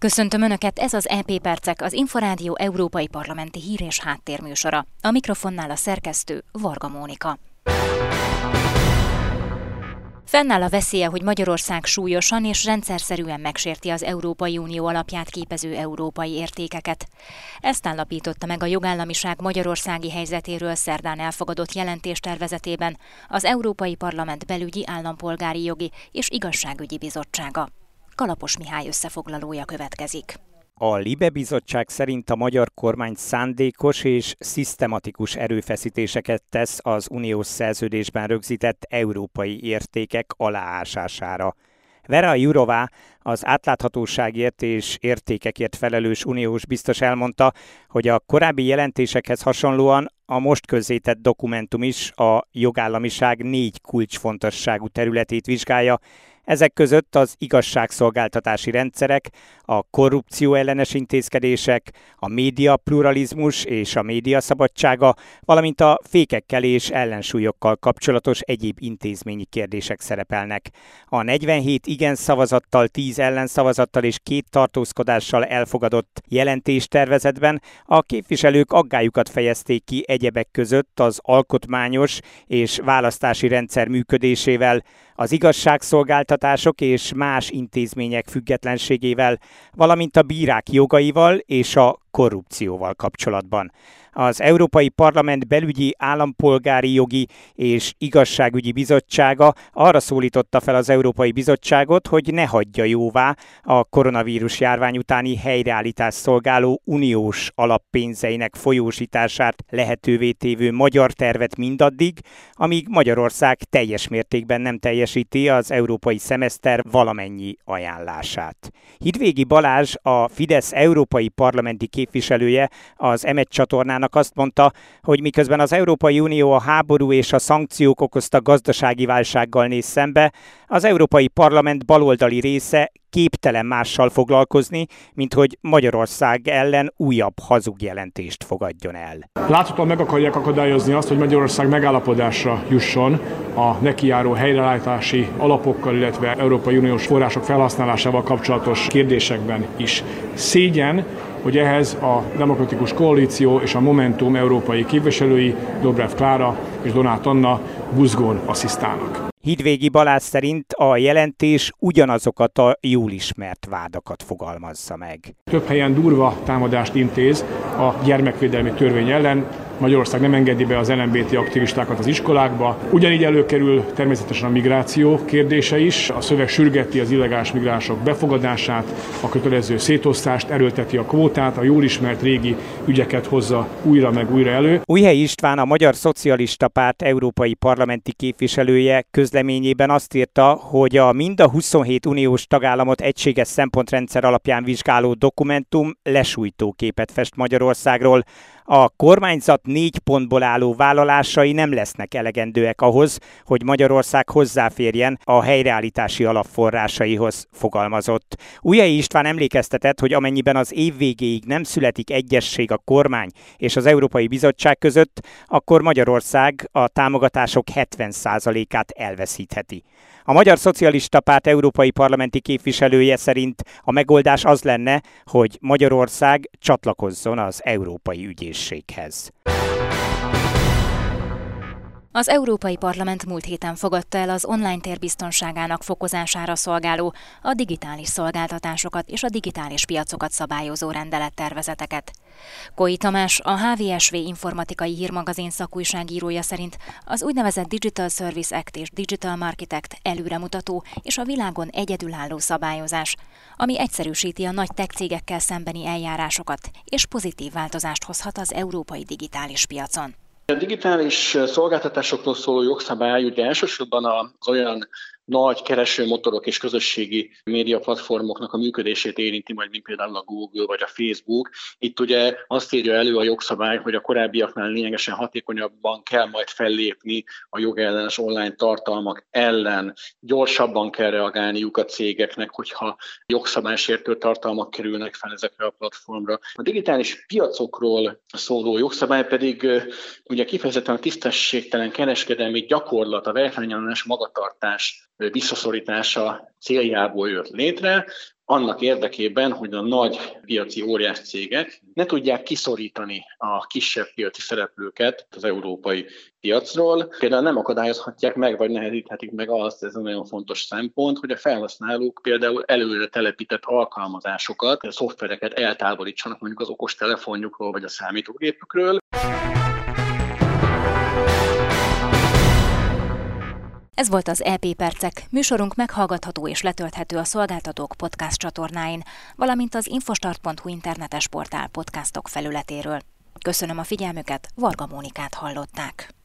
Köszöntöm Önöket, ez az EP Percek, az Inforádió Európai Parlamenti Hír és Háttérműsora. A mikrofonnál a szerkesztő Varga Mónika. Fennáll a veszélye, hogy Magyarország súlyosan és rendszerszerűen megsérti az Európai Unió alapját képező európai értékeket. Ezt állapította meg a jogállamiság magyarországi helyzetéről szerdán elfogadott jelentéstervezetében az Európai Parlament belügyi állampolgári jogi és igazságügyi bizottsága. Kalapos Mihály összefoglalója következik. A Libe Bizottság szerint a magyar kormány szándékos és szisztematikus erőfeszítéseket tesz az uniós szerződésben rögzített európai értékek aláásására. Vera Jurová, az átláthatóságért és értékekért felelős uniós biztos elmondta, hogy a korábbi jelentésekhez hasonlóan a most közzétett dokumentum is a jogállamiság négy kulcsfontosságú területét vizsgálja, ezek között az igazságszolgáltatási rendszerek, a korrupció ellenes intézkedések, a média pluralizmus és a média szabadsága, valamint a fékekkel és ellensúlyokkal kapcsolatos egyéb intézményi kérdések szerepelnek. A 47 igen szavazattal, 10 ellenszavazattal és két tartózkodással elfogadott jelentéstervezetben a képviselők aggályukat fejezték ki egyebek között az alkotmányos és választási rendszer működésével, az igazságszolgáltatások és más intézmények függetlenségével, valamint a bírák jogaival és a korrupcióval kapcsolatban. Az Európai Parlament belügyi állampolgári jogi és igazságügyi bizottsága arra szólította fel az Európai Bizottságot, hogy ne hagyja jóvá a koronavírus járvány utáni helyreállítás szolgáló uniós alappénzeinek folyósítását lehetővé tévő magyar tervet mindaddig, amíg Magyarország teljes mértékben nem teljesíti az európai szemeszter valamennyi ajánlását. Hidvégi Balázs, a Fidesz európai parlamenti képviselője az Emet csatornának azt mondta, hogy miközben az Európai Unió a háború és a szankciók okozta gazdasági válsággal néz szembe, az Európai Parlament baloldali része képtelen mással foglalkozni, mint hogy Magyarország ellen újabb hazugjelentést fogadjon el. Láthatóan meg akarják akadályozni azt, hogy Magyarország megállapodásra jusson a nekiáró helyreállítási alapokkal, illetve Európai Uniós források felhasználásával kapcsolatos kérdésekben is. Szégyen, hogy ehhez a Demokratikus Koalíció és a Momentum európai képviselői, Dobrev Klára és Donát Anna buzgón asszisztálnak. Hidvégi Balázs szerint a jelentés ugyanazokat a jól ismert vádakat fogalmazza meg. Több helyen durva támadást intéz a gyermekvédelmi törvény ellen, Magyarország nem engedi be az LMBT aktivistákat az iskolákba. Ugyanígy előkerül természetesen a migráció kérdése is. A szöveg sürgeti az illegális migránsok befogadását, a kötelező szétosztást, erőlteti a kvótát, a jól ismert régi ügyeket hozza újra meg újra elő. Újhely István, a Magyar Szocialista Párt európai parlamenti képviselője közleményében azt írta, hogy a mind a 27 uniós tagállamot egységes szempontrendszer alapján vizsgáló dokumentum lesújtó képet fest Magyarországról, a kormányzat négy pontból álló vállalásai nem lesznek elegendőek ahhoz, hogy Magyarország hozzáférjen a helyreállítási alapforrásaihoz fogalmazott. Ujjai István emlékeztetett, hogy amennyiben az év végéig nem születik egyesség a kormány és az Európai Bizottság között, akkor Magyarország a támogatások 70%-át elveszítheti. A Magyar Szocialista Párt európai parlamenti képviselője szerint a megoldás az lenne, hogy Magyarország csatlakozzon az Európai Ügyészséghez. Az Európai Parlament múlt héten fogadta el az online térbiztonságának fokozására szolgáló, a digitális szolgáltatásokat és a digitális piacokat szabályozó rendelettervezeteket. Koi Tamás, a HVSV informatikai hírmagazin szakújságírója szerint az úgynevezett Digital Service Act és Digital Market előremutató és a világon egyedülálló szabályozás, ami egyszerűsíti a nagy tech cégekkel szembeni eljárásokat és pozitív változást hozhat az európai digitális piacon. A digitális szolgáltatásokról szóló jogszabály ugye elsősorban az olyan nagy keresőmotorok és közösségi média platformoknak a működését érinti majd, mint például a Google vagy a Facebook. Itt ugye azt írja elő a jogszabály, hogy a korábbiaknál lényegesen hatékonyabban kell majd fellépni a jogellenes online tartalmak ellen. Gyorsabban kell reagálniuk a cégeknek, hogyha jogszabálysértő tartalmak kerülnek fel ezekre a platformra. A digitális piacokról szóló jogszabály pedig ugye kifejezetten a tisztességtelen kereskedelmi gyakorlat, a versenyellenes magatartás visszaszorítása céljából jött létre, annak érdekében, hogy a nagy piaci óriás cégek ne tudják kiszorítani a kisebb piaci szereplőket az európai piacról. Például nem akadályozhatják meg, vagy nehezíthetik meg azt, ez egy nagyon fontos szempont, hogy a felhasználók például előre telepített alkalmazásokat, a szoftvereket eltávolítsanak mondjuk az okos telefonjukról, vagy a számítógépükről. Ez volt az EP Percek. Műsorunk meghallgatható és letölthető a szolgáltatók podcast csatornáin, valamint az infostart.hu internetes portál podcastok felületéről. Köszönöm a figyelmüket, Varga Mónikát hallották.